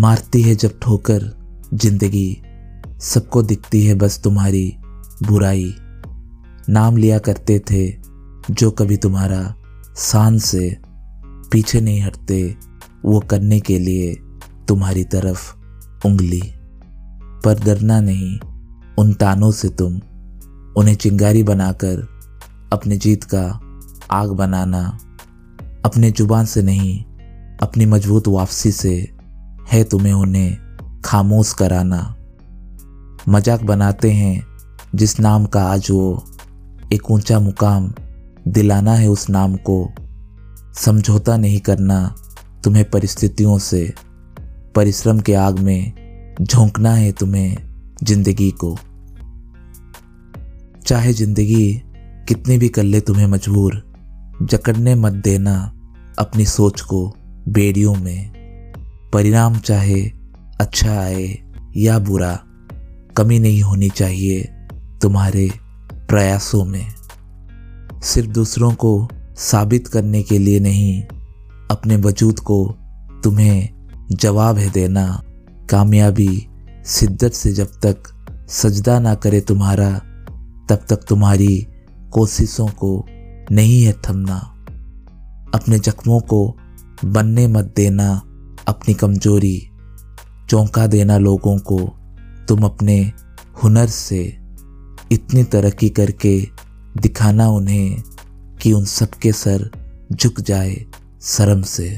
मारती है जब ठोकर, ज़िंदगी सबको दिखती है बस तुम्हारी बुराई। नाम लिया करते थे जो कभी तुम्हारा शान से पीछे नहीं हटते, वो करने के लिए तुम्हारी तरफ़ उंगली। पर डरना नहीं, उन तानों से तुम उन्हें चिंगारी बनाकर अपने जीत का आग बनाना, अपने ज़ुबान से नहीं, अपनी मज़बूत वापसी से है तुम्हें उन्हें खामोश कराना। मज़ाक बनाते हैं, जिस नाम का आज वो एक ऊँचा मुकाम दिलाना है उस नाम को। समझौता नहीं करना तुम्हें परिस्थितियों से, परिश्रम के आग में झोंकना है तुम्हें ज़िंदगी को। चाहे ज़िंदगी कितनी भी कर ले तुम्हें मजबूर, जकड़ने मत देना अपनी सोच को बेड़ियों में। परिणाम चाहे अच्छा आए या बुरा, कमी नहीं होनी चाहिए तुम्हारे प्रयासों में। सिर्फ़ दूसरों को साबित करने के लिए नहीं, अपने वजूद को तुम्हें जवाब है देना। कामयाबी शिद्दत से जब तक सजदा ना करे तुम्हारा, तब तक तुम्हारी कोशिशों को नहीं है थमना। अपने जख्मों को बनने मत देना। अपनी कमज़ोरी चौंका देना लोगों को, तुम अपने हुनर से इतनी तरक्की करके दिखाना उन्हें कि उन सबके सर झुक जाए शर्म से।